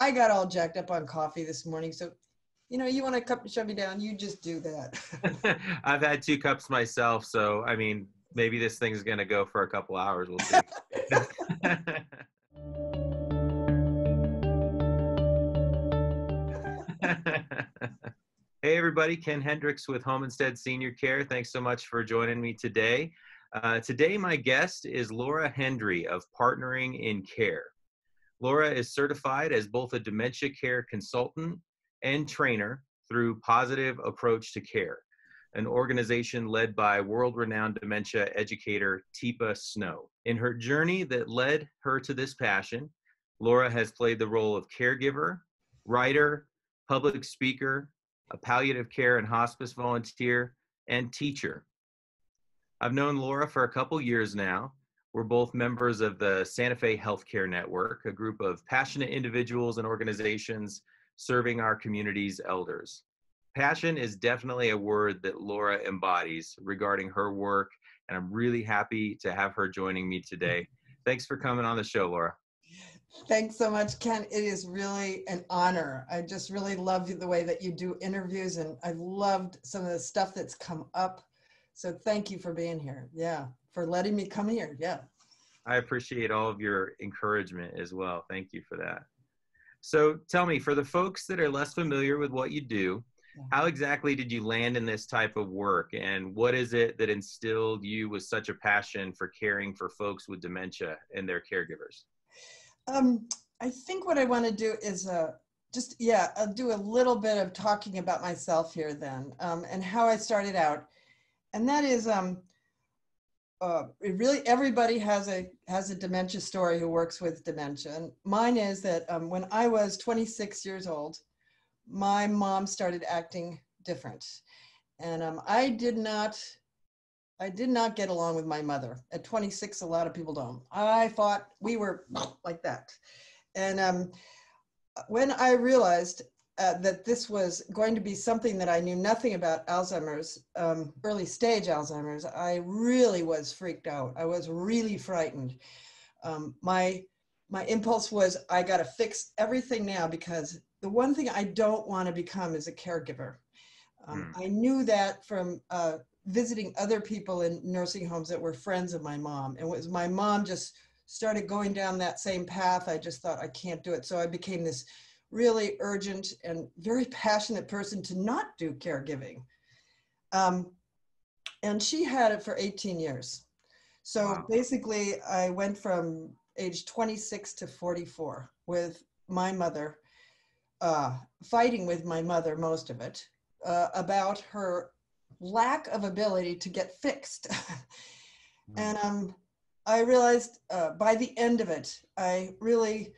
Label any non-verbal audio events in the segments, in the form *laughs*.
I got all jacked up on coffee this morning. So, you know, you want a cup to shove me down, you just do that. *laughs* I've had two cups myself. So, I mean, maybe this thing's going to go for a couple hours. We'll see. *laughs* hey, everybody. Ken Hendricks with Home Instead Senior Care. Thanks so much for joining me today. Uh, today, my guest is Laura Hendry of Partnering in Care. Laura is certified as both a dementia care consultant and trainer through Positive Approach to Care, an organization led by world renowned dementia educator Teepa Snow. In her journey that led her to this passion, Laura has played the role of caregiver, writer, public speaker, a palliative care and hospice volunteer, and teacher. I've known Laura for a couple years now. We're both members of the Santa Fe Healthcare Network, a group of passionate individuals and organizations serving our community's elders. Passion is definitely a word that Laura embodies regarding her work, and I'm really happy to have her joining me today. Thanks for coming on the show, Laura. Thanks so much, Ken. It is really an honor. I just really love the way that you do interviews, and I loved some of the stuff that's come up so thank you for being here. Yeah, for letting me come here. Yeah. I appreciate all of your encouragement as well. Thank you for that. So tell me, for the folks that are less familiar with what you do, how exactly did you land in this type of work and what is it that instilled you with such a passion for caring for folks with dementia and their caregivers um, i think what i want to do is uh, just yeah i'll do a little bit of talking about myself here then um, and how i started out and that is um, uh, really everybody has a has a dementia story who works with dementia. And mine is that um, when I was 26 years old, my mom started acting different, and um, I did not. I did not get along with my mother. At 26, a lot of people don't. I thought we were like that. And um, when I realized uh, that this was going to be something that I knew nothing about Alzheimer's, um, early stage Alzheimer's, I really was freaked out. I was really frightened. Um, my my impulse was I got to fix everything now because the one thing I don't want to become is a caregiver. Um, mm. I knew that from uh, visiting other people in nursing homes that were friends of my mom, and was my mom just started going down that same path. I just thought I can't do it, so I became this really urgent and very passionate person to not do caregiving. Um, and she had it for 18 years. So wow. basically, I went from age 26 to 44 with my mother, uh, fighting with my mother most of it, uh, about her lack of ability to get fixed. *laughs* and um, I realized uh, by the end of it, I really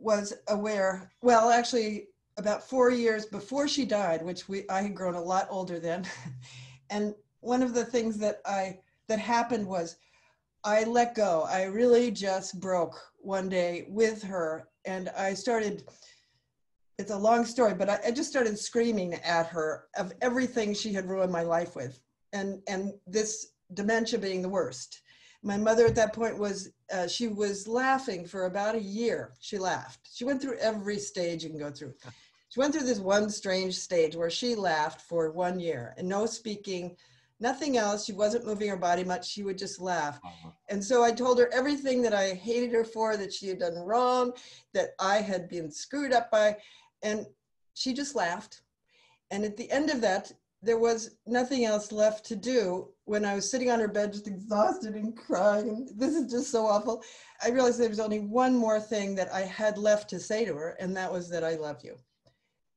was aware, well, actually, about four years before she died, which we I had grown a lot older then, *laughs* and one of the things that I that happened was I let go. I really just broke one day with her, and I started. It's a long story, but I, I just started screaming at her of everything she had ruined my life with, and and this dementia being the worst my mother at that point was uh, she was laughing for about a year. She laughed. She went through every stage you can go through. *laughs* She went through this one strange stage where she laughed for one year and no speaking nothing else. She wasn't moving her body much. She would just laugh. Uh-huh. and so i told her everything that i hated her for that she had done wrong that i had been screwed up by and she just laughed. And at the end of that there was nothing else left to do when I was sitting on her bed, just exhausted and crying. This is just so awful. I realized there was only one more thing that I had left to say to her, and that was that I love you.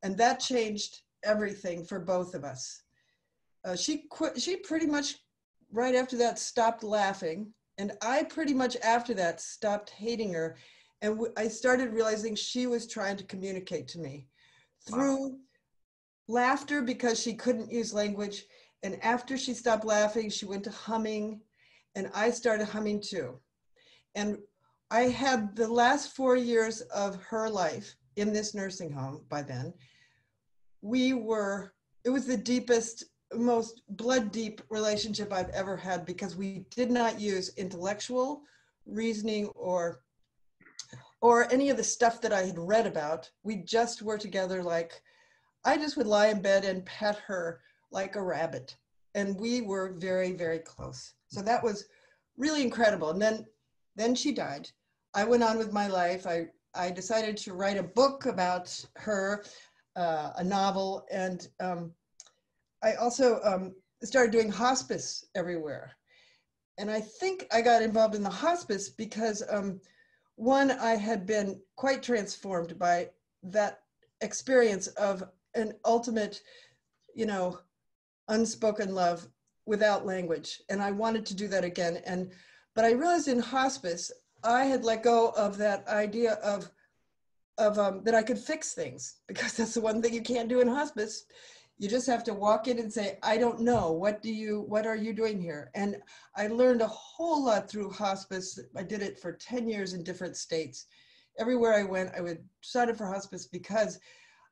And that changed everything for both of us. Uh, she quit, she pretty much right after that stopped laughing. And I pretty much after that stopped hating her. And w- I started realizing she was trying to communicate to me through wow laughter because she couldn't use language. And after she stopped laughing, she went to humming, and I started humming too. And I had the last four years of her life in this nursing home by then. We were, it was the deepest, most blood deep relationship I've ever had because we did not use intellectual reasoning or or any of the stuff that I had read about. We just were together like, I just would lie in bed and pet her like a rabbit. And we were very, very close. So that was really incredible. And then, then she died. I went on with my life. I, I decided to write a book about her, uh, a novel, and um, I also um, started doing hospice everywhere. And I think I got involved in the hospice because um, one, I had been quite transformed by that experience of an ultimate, you know, unspoken love without language. And I wanted to do that again. And but I realized in hospice, I had let go of that idea of of um, that I could fix things *laughs* because that's the one thing you can't do in hospice. You just have to walk in and say i don't know. What do you what are you doing here? And i learned a whole lot through hospice. I did it for 10 years in different states. Everywhere i went i would sign up for hospice because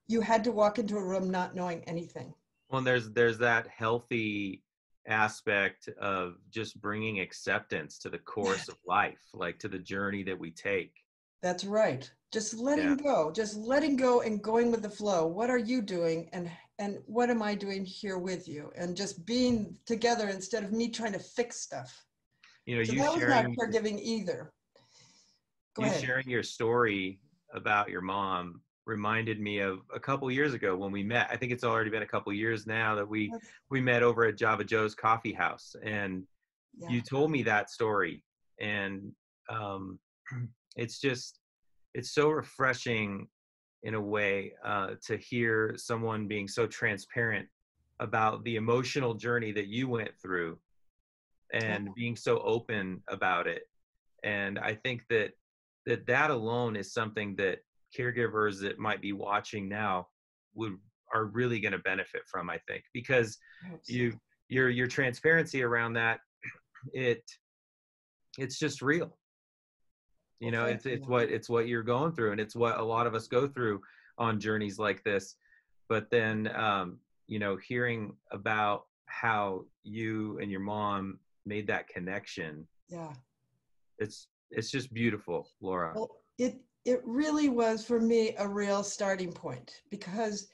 you had to walk into a room not knowing anything well there's there's that healthy aspect of just bringing acceptance to the course of life like to the journey that we take that's right just letting yeah. go just letting go and going with the flow what are you doing and and what am I doing here with you? And just being together instead of me trying to fix stuff. You know, so you that sharing, was not caregiving either. Go you ahead. sharing your story about your mom reminded me of a couple years ago when we met. I think it's already been a couple years now that we we met over at Java Joe's Coffee House, and yeah. you told me that story, and um, *clears throat* it's just it's so refreshing in a way uh, to hear someone being so transparent about the emotional journey that you went through and being so open about it and i think that that that alone is something that caregivers that might be watching now would are really going to benefit from i think because you your your transparency around that *clears throat* it it's just real. You know it's it's what it's what you're going through and it's what a lot of us go through on journeys like this. But then um you know hearing about how you and your mom made that connection yeah. it's it's just beautiful laura. Well, it it really was for me a real starting point because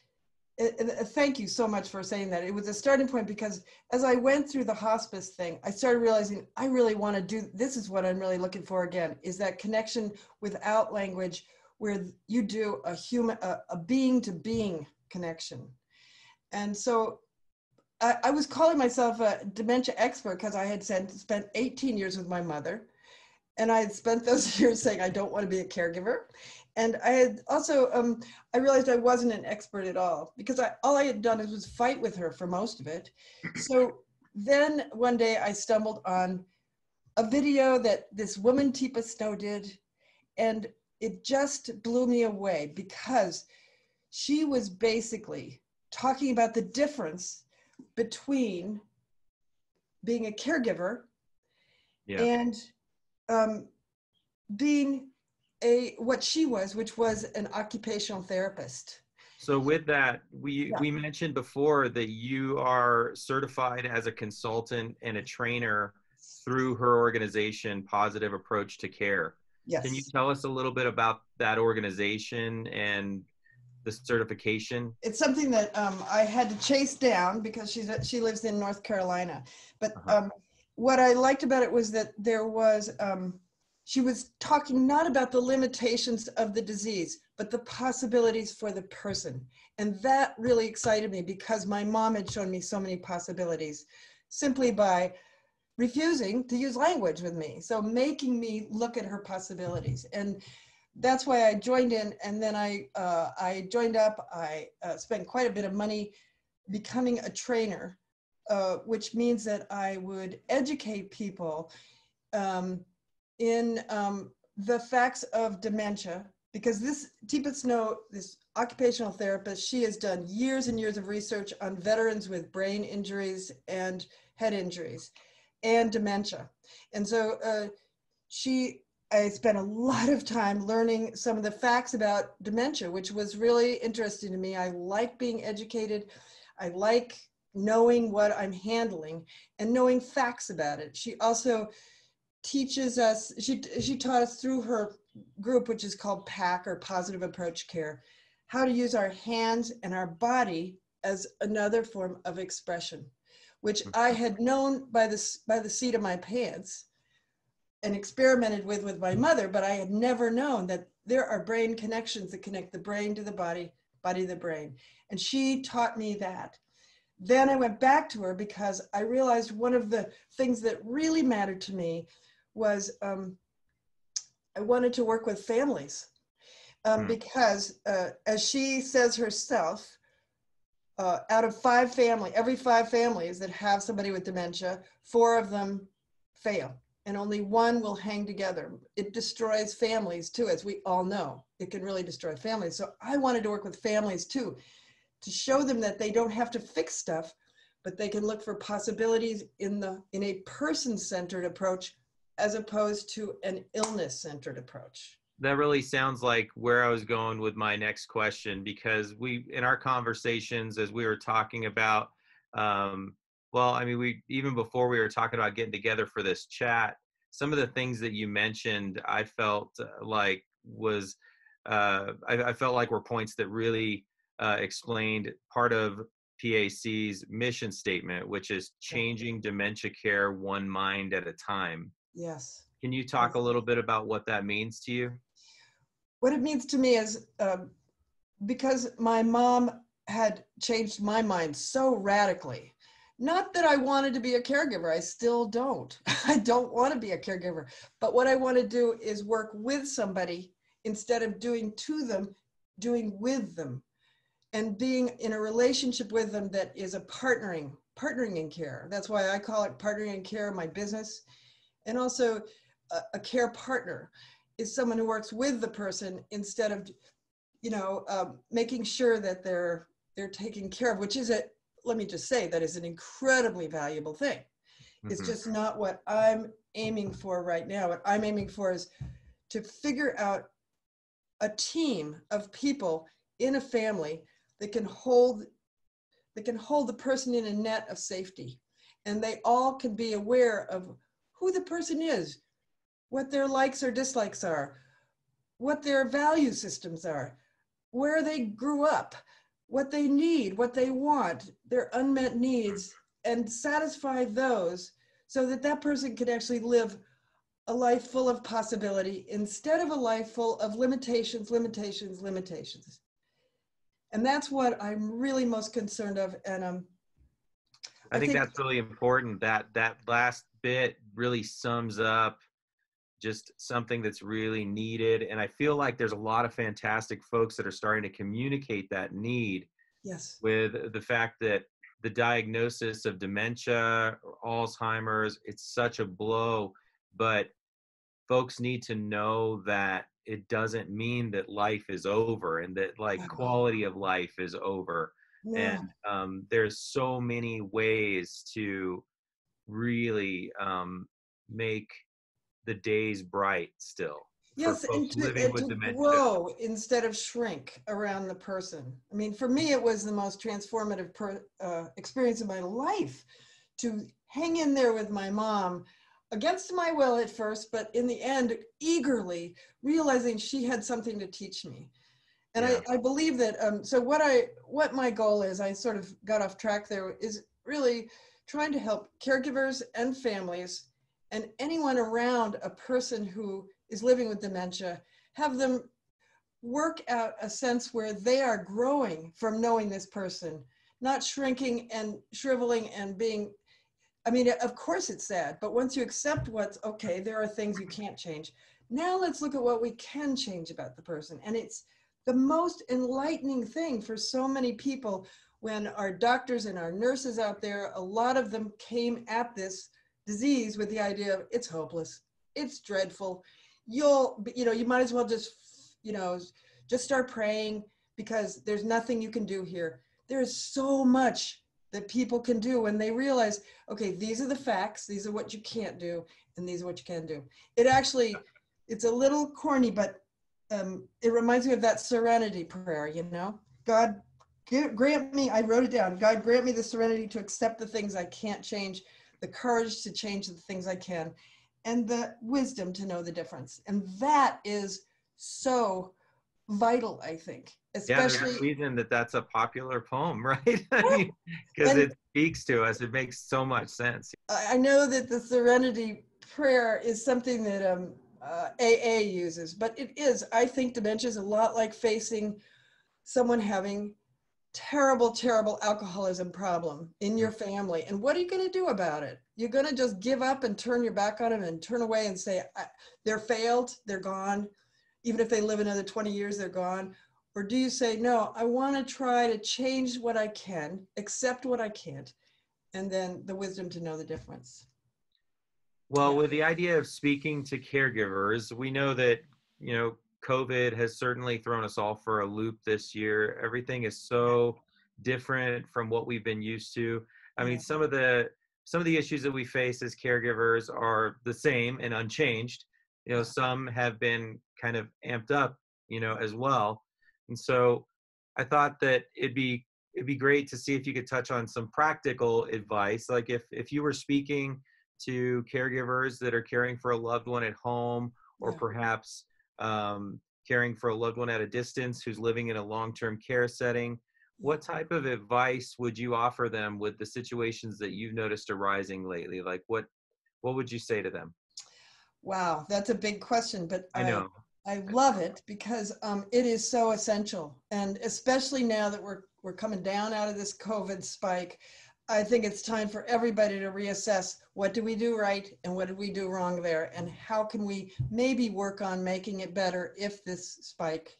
uh, thank you so much for saying that. It was a starting point because as I went through the hospice thing, I started realizing I really want to do this is what I'm really looking for again is that connection without language where you do a human a, being to being connection. And so I, I was calling myself a dementia expert because I had spent, spent 18 years with my mother and I had spent those *laughs* years saying I don't want to be a caregiver and I had also um, I realized I wasn't an expert at all because I all I had done is was fight with her for most of it. So then one day I stumbled on a video that this woman Teepa Snow did, and it just blew me away because she was basically talking about the difference between being a caregiver yeah. and um, being a what she was, which was an occupational therapist. So with that, we yeah. we mentioned before that you are certified as a consultant and a trainer through her organization, Positive Approach to Care. Yes. Can you tell us a little bit about that organization and the certification? It's something that um, I had to chase down because she's she lives in North Carolina. But uh-huh. um, what I liked about it was that there was um, she was talking not about the limitations of the disease, but the possibilities for the person. And that really excited me because my mom had shown me so many possibilities simply by refusing to use language with me. So making me look at her possibilities. And that's why I joined in. And then I, uh, I joined up, I uh, spent quite a bit of money becoming a trainer, uh, which means that I would educate people um, in um, the facts of dementia because this Teepa Snow, this occupational therapist, she has done years and years of research on veterans with brain injuries and head injuries and dementia. And so uh, she, I spent a lot of time learning some of the facts about dementia, which was really interesting to me. I like being educated. I like knowing what I'm handling and knowing facts about it. She also teaches us, she, she taught us through her group, which is called PAC or Positive Approach Care, how to use our hands and our body as another form of expression, which I had known by the, by the seat of my pants and experimented with with my mother, but I had never known that there are brain connections that connect the brain to the body, body to the brain. And she taught me that. Then I went back to her because I realized one of the things that really mattered to me was um, I wanted to work with families um, mm. because, uh, as she says herself, uh, out of five family, every five families that have somebody with dementia, four of them fail, and only one will hang together. It destroys families too, as we all know. It can really destroy families. So I wanted to work with families too, to show them that they don't have to fix stuff, but they can look for possibilities in the in a person-centered approach as opposed to an illness centered approach. That really sounds like where I was going with my next question because we, in our conversations, as we were talking about, um, well, I mean, we even before we were talking about getting together for this chat, some of the things that you mentioned, I felt uh, like was, uh, I, I, felt like were points that really uh, explained part of PAC's mission statement, which is changing dementia care one mind at a time. Yes. Can you talk a little bit about what that means to you? What it means to me is um, because my mom had changed my mind so radically. Not that I wanted to be a caregiver, I still don't. *laughs* I don't want to be a caregiver. But what I want to do is work with somebody instead of doing to them, doing with them and being in a relationship with them that is a partnering, partnering in care. That's why I call it partnering in care, my business and also a, a, care partner is someone who works with the person instead of you know um, making sure that they're they're taken care of which is a let me just say that is an incredibly valuable thing mm-hmm. it's just not what i'm aiming for right now what i'm aiming for is to figure out a team of people in a family that can hold that can hold the person in a net of safety and they all can be aware of who the person is, what their likes or dislikes are, what their value systems are, where they grew up, what they need, what they want, their unmet needs, and satisfy those so that that person can actually live a life full of possibility instead of a life full of limitations, limitations, limitations. And that's what I'm really most concerned of. And um, I, I think, think that's really important. That that last bit really sums up just something that's really needed. And I feel like there's a lot of fantastic folks that are starting to communicate that need. Yes. With the fact that the diagnosis of dementia or Alzheimer's, it's such a blow, but folks need to know that it doesn't mean that life is over and that like quality of life is over. Yeah. And um, there's so many ways to really um, make the days bright still. Yes, and to, and to grow instead of shrink around the person. I mean, for me, it was the most transformative per, uh, experience of my life to hang in there with my mom against my will at first, but in the end, eagerly realizing she had something to teach me. And yeah. I, I believe that. Um, so what I what my goal is, I sort of got off track there, is really trying to help caregivers and families and anyone around a person who is living with dementia, have them work out a sense where they are growing from knowing this person, not shrinking and shriveling and being. I mean, of course it's sad, but once you accept what's okay, there are things you can't change. Now let's look at what we can change about the person. And it's the most enlightening thing for so many people when our doctors and our nurses out there, a lot of them came at this disease with the idea of it's hopeless, it's dreadful. You'll, you know, you might as well just, you know, just start praying because there's nothing you can do here. There is so much that people can do when they realize, okay, these are the facts, these are what you can't do, and these are what you can do. It actually, it's a little corny, but um, it reminds me of that serenity prayer, you know? God, grant me, I wrote it down, God grant me the serenity to accept the things I can't change, the courage to change the things I can, and the wisdom to know the difference. And that is so vital, I think. Especially, yeah, there's a reason that that's a popular poem, *laughs* right? Because it speaks to us. It makes so much sense. I know that the Serenity Prayer is something that um, uh, AA uses, but it is. I think dementia is a lot like facing someone having terrible, terrible alcoholism problem in your family. And what are you going to do about it? You're going to just give up and turn your back on them and turn away and say, they're failed, they're gone. Even if they live another 20 years, they're gone. Or do you say, no, I want to try to change what I can, accept what I can't, and then the wisdom to know the difference? Well, with the idea of speaking to caregivers, we know that, you know, COVID has certainly thrown us all for a loop this year. Everything is so different from what we've been used to. I mean, some of the some of the issues that we face as caregivers are the same and unchanged. You know, some have been kind of amped up, you know, as well. And so I thought that it'd be it'd be great to see if you could touch on some practical advice like if if you were speaking to caregivers that are caring for a loved one at home or yeah. perhaps um, caring for a loved one at a distance who's living in a long-term care setting what type of advice would you offer them with the situations that you've noticed arising lately like what what would you say to them wow that's a big question but i know. I, I love it because um, it is so essential. And especially now that we're we're coming down out of this covid spike I think it's time for everybody to reassess what do we do right and what did we do wrong there? And how can we maybe work on making it better if this spike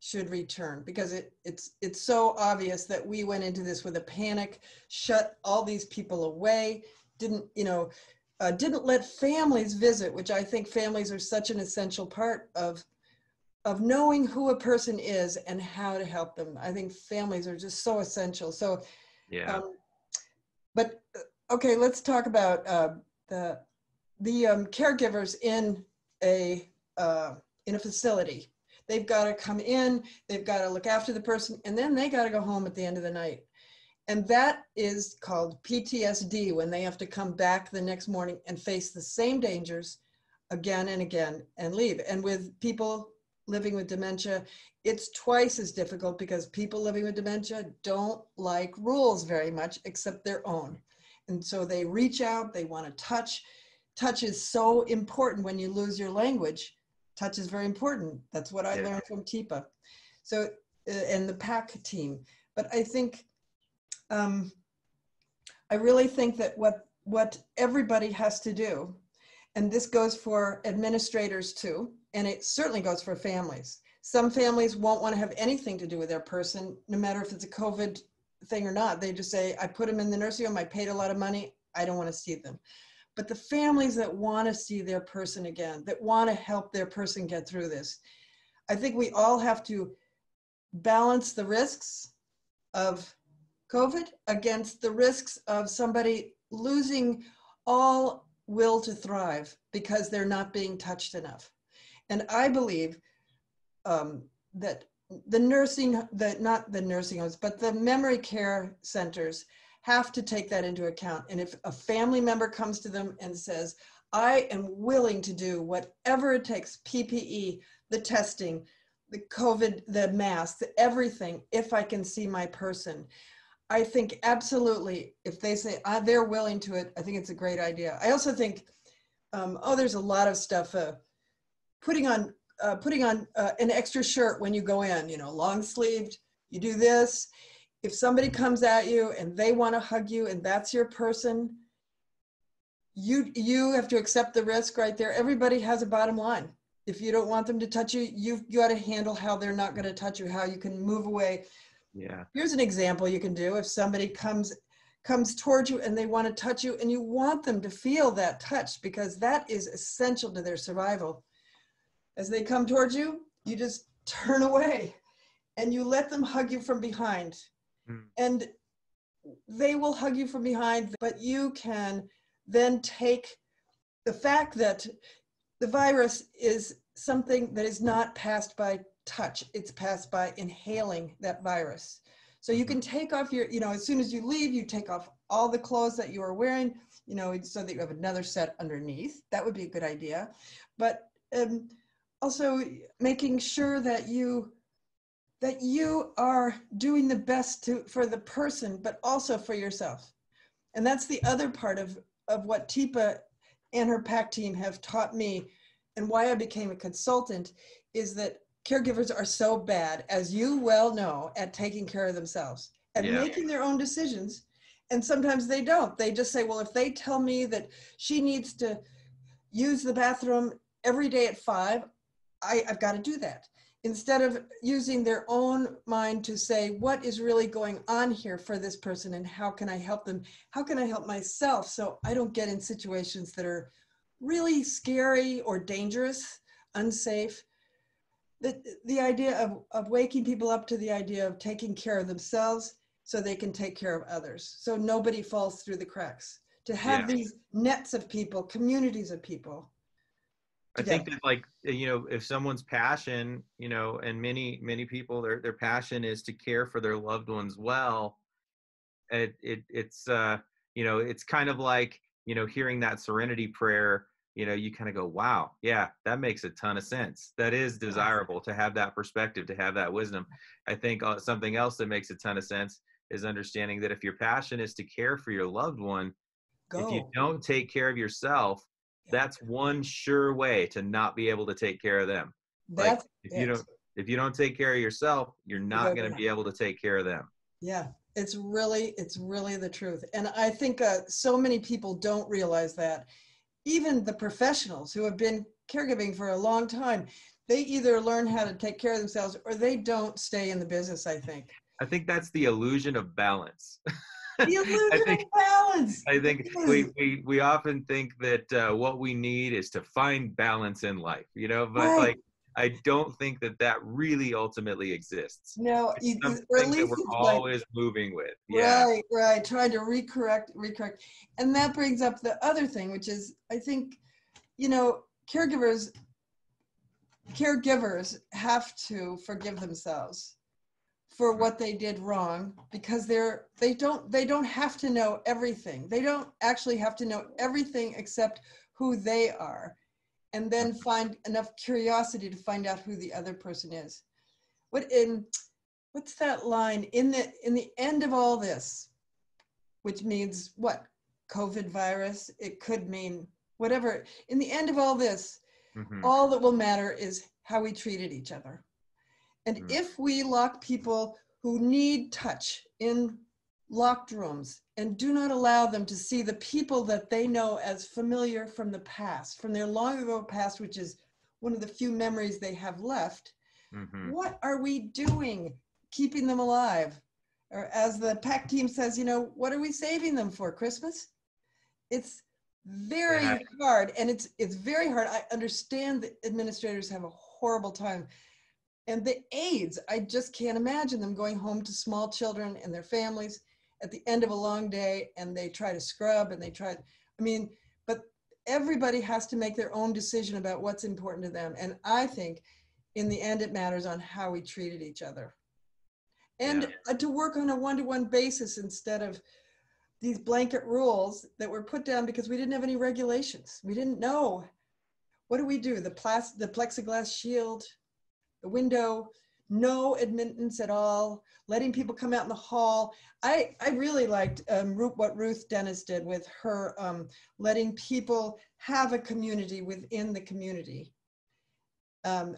should return? Because it, it's it's so obvious that we went into this with a panic shut all these people away didn't you know uh, didn't let families visit which i think families are such an essential part of of knowing who a person is and how to help them i think families are just so essential so yeah um, but uh, okay, let's talk about uh, the the um, caregivers in a uh, in a facility. They've got to come in, they've got to look after the person, and then they got to go home at the end of the night. And that is called PTSD when they have to come back the next morning and face the same dangers again and again and leave. And with people living with dementia, it's twice as difficult because people living with dementia don't like rules very much except their own. And so they reach out, they want to touch. Touch is so important when you lose your language. Touch is very important. That's what I yeah. learned from Teepa. So, uh, and the PAC team. But I think, um, I really think that what, what everybody has to do, and this goes for administrators too, and it certainly goes for families. Some families won't want to have anything to do with their person, no matter if it's a COVID thing or not. They just say, I put them in the nursing home, I paid a lot of money, I don't want to see them. But the families that want to see their person again, that want to help their person get through this, I think we all have to balance the risks of COVID against the risks of somebody losing all will to thrive because they're not being touched enough. And I believe um, that the nursing, the, not the nursing homes, but the memory care centers have to take that into account. And if a family member comes to them and says, I am willing to do whatever it takes, PPE, the testing, the COVID, the masks, everything, if I can see my person. I think absolutely, if they say uh, they're willing to it, I think it's a great idea. I also think, um, oh, there's a lot of stuff. Uh, putting on uh, putting on uh, an extra shirt when you go in, you know, long sleeved, you do this. If somebody comes at you and they want to hug you and that's your person, you you have to accept the risk right there. Everybody has a bottom line. If you don't want them to touch you, you've got to handle how they're not going to touch you, how you can move away. Yeah. Here's an example you can do. If somebody comes comes towards you and they want to touch you and you want them to feel that touch because that is essential to their survival as they come towards you, you just turn away and you let them hug you from behind. Mm. And they will hug you from behind, but you can then take the fact that the virus is something that is not passed by touch, it's passed by inhaling that virus. So you can take off your, you know, as soon as you leave, you take off all the clothes that you are wearing, you know, so that you have another set underneath. That would be a good idea. But um, also making sure that you that you are doing the best to for the person, but also for yourself. And that's the other part of of what Teepa and her PAC team have taught me, and why I became a consultant, is that caregivers are so bad, as you well know, at taking care of themselves and Yeah. making their own decisions. And sometimes they don't. They just say, well, if they tell me that she needs to use the bathroom every day at five, I, I've got to do that. Instead of using their own mind to say, what is really going on here for this person and how can I help them? How can I help myself so I don't get in situations that are really scary or dangerous, unsafe? The, the idea of, of waking people up to the idea of taking care of themselves so they can take care of others. So nobody falls through the cracks. To have Yeah. these nets of people, communities of people. I think that like you know if someone's passion you know and many many people their their passion is to care for their loved ones well it, it it's uh you know it's kind of like you know hearing that serenity prayer you know you kind of go wow yeah that makes a ton of sense that is desirable to have that perspective to have that wisdom i think uh, something else that makes a ton of sense is understanding that if your passion is to care for your loved one Go. if you don't take care of yourself Yeah. that's one sure way to not be able to take care of them like That's if you don't if you don't take care of yourself you're not going to be able to take care of them Yeah, it's really, it's really the truth. And I think uh, so many people don't realize that. Even the professionals who have been caregiving for a long time, they either learn how to take care of themselves or they don't stay in the business, I think. i think that's the illusion of balance *laughs* The illusion think- of balance. i think we, we we often think that uh, what we need is to find balance in life you know but Right. like i don't think that that really ultimately exists No, it's something or at that we're it's like, always moving with yeah Right, right. Trying to recorrect, recorrect. And that brings up the other thing, which is I think, you know, caregivers caregivers have to forgive themselves for what they did wrong because they're they don't they don't have to know everything. They don't actually have to know everything except who they are and then find enough curiosity to find out who the other person is. What in what's that line in the in the end of all this which means what covid virus it could mean whatever in the end of all this Mhm. all that will matter is how we treated each other and Mm. if we lock people who need touch in locked rooms and do not allow them to see the people that they know as familiar from the past from their long ago past which is one of the few memories they have left. Mhm. what are we doing keeping them alive? Or as the pac team says you know what are we saving them for christmas? It's very Yeah. hard and it's it's very hard. I understand that administrators have a horrible time. And the aides i just can't imagine them going home to small children and their families at the end of a long day and they try to scrub and they try i mean but everybody has to make their own decision about what's important to them. And i think in the end it matters on how we treated each other. And Yeah. uh, to work on a one-to-one basis instead of these blanket rules that were put down because we didn't have any regulations. We didn't know. What do we do? The plas- the plexiglass shield the window no admittance at all letting people come out in the hall. I i really liked um, what ruth dennis did with her um, letting people have a community within the community. Um,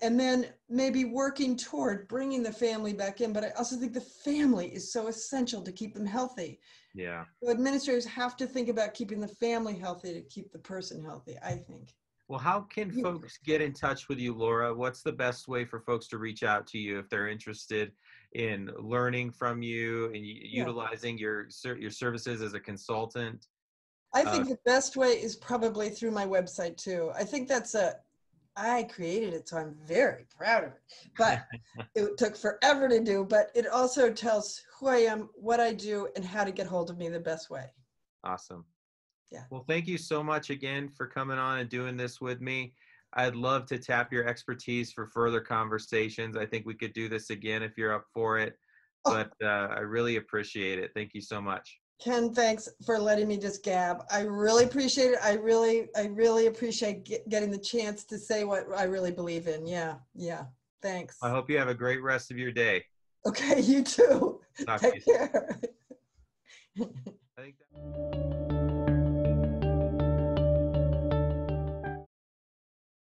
and then maybe working toward bringing the family back in but i also think the family is so essential to keep them healthy. Yeah. So administrators have to think about keeping the family healthy to keep the person healthy i think Well, how can folks get in touch with you, Laura? What's the best way for folks to reach out to you if they're interested in learning from you and Yeah. utilizing your your services as a consultant? I Uh, think the best way is probably through my website too. I think that's a, I created it, so I'm very proud of it. But *laughs* it took forever to do, but it also tells who I am, what I do, and how to get hold of me the best way. Awesome. Yeah. Well, thank you so much again for coming on and doing this with me. I'd love to tap your expertise for further conversations. I think we could do this again if you're up for it. Oh. But uh, I really appreciate it. Thank you so much. Ken, thanks for letting me just gab. I really appreciate it. I really, I really appreciate get, getting the chance to say what I really believe in. Yeah, yeah. Thanks. I hope you have a great rest of your day. Okay, *laughs* you too. Talk to you Take care. *laughs* I think that-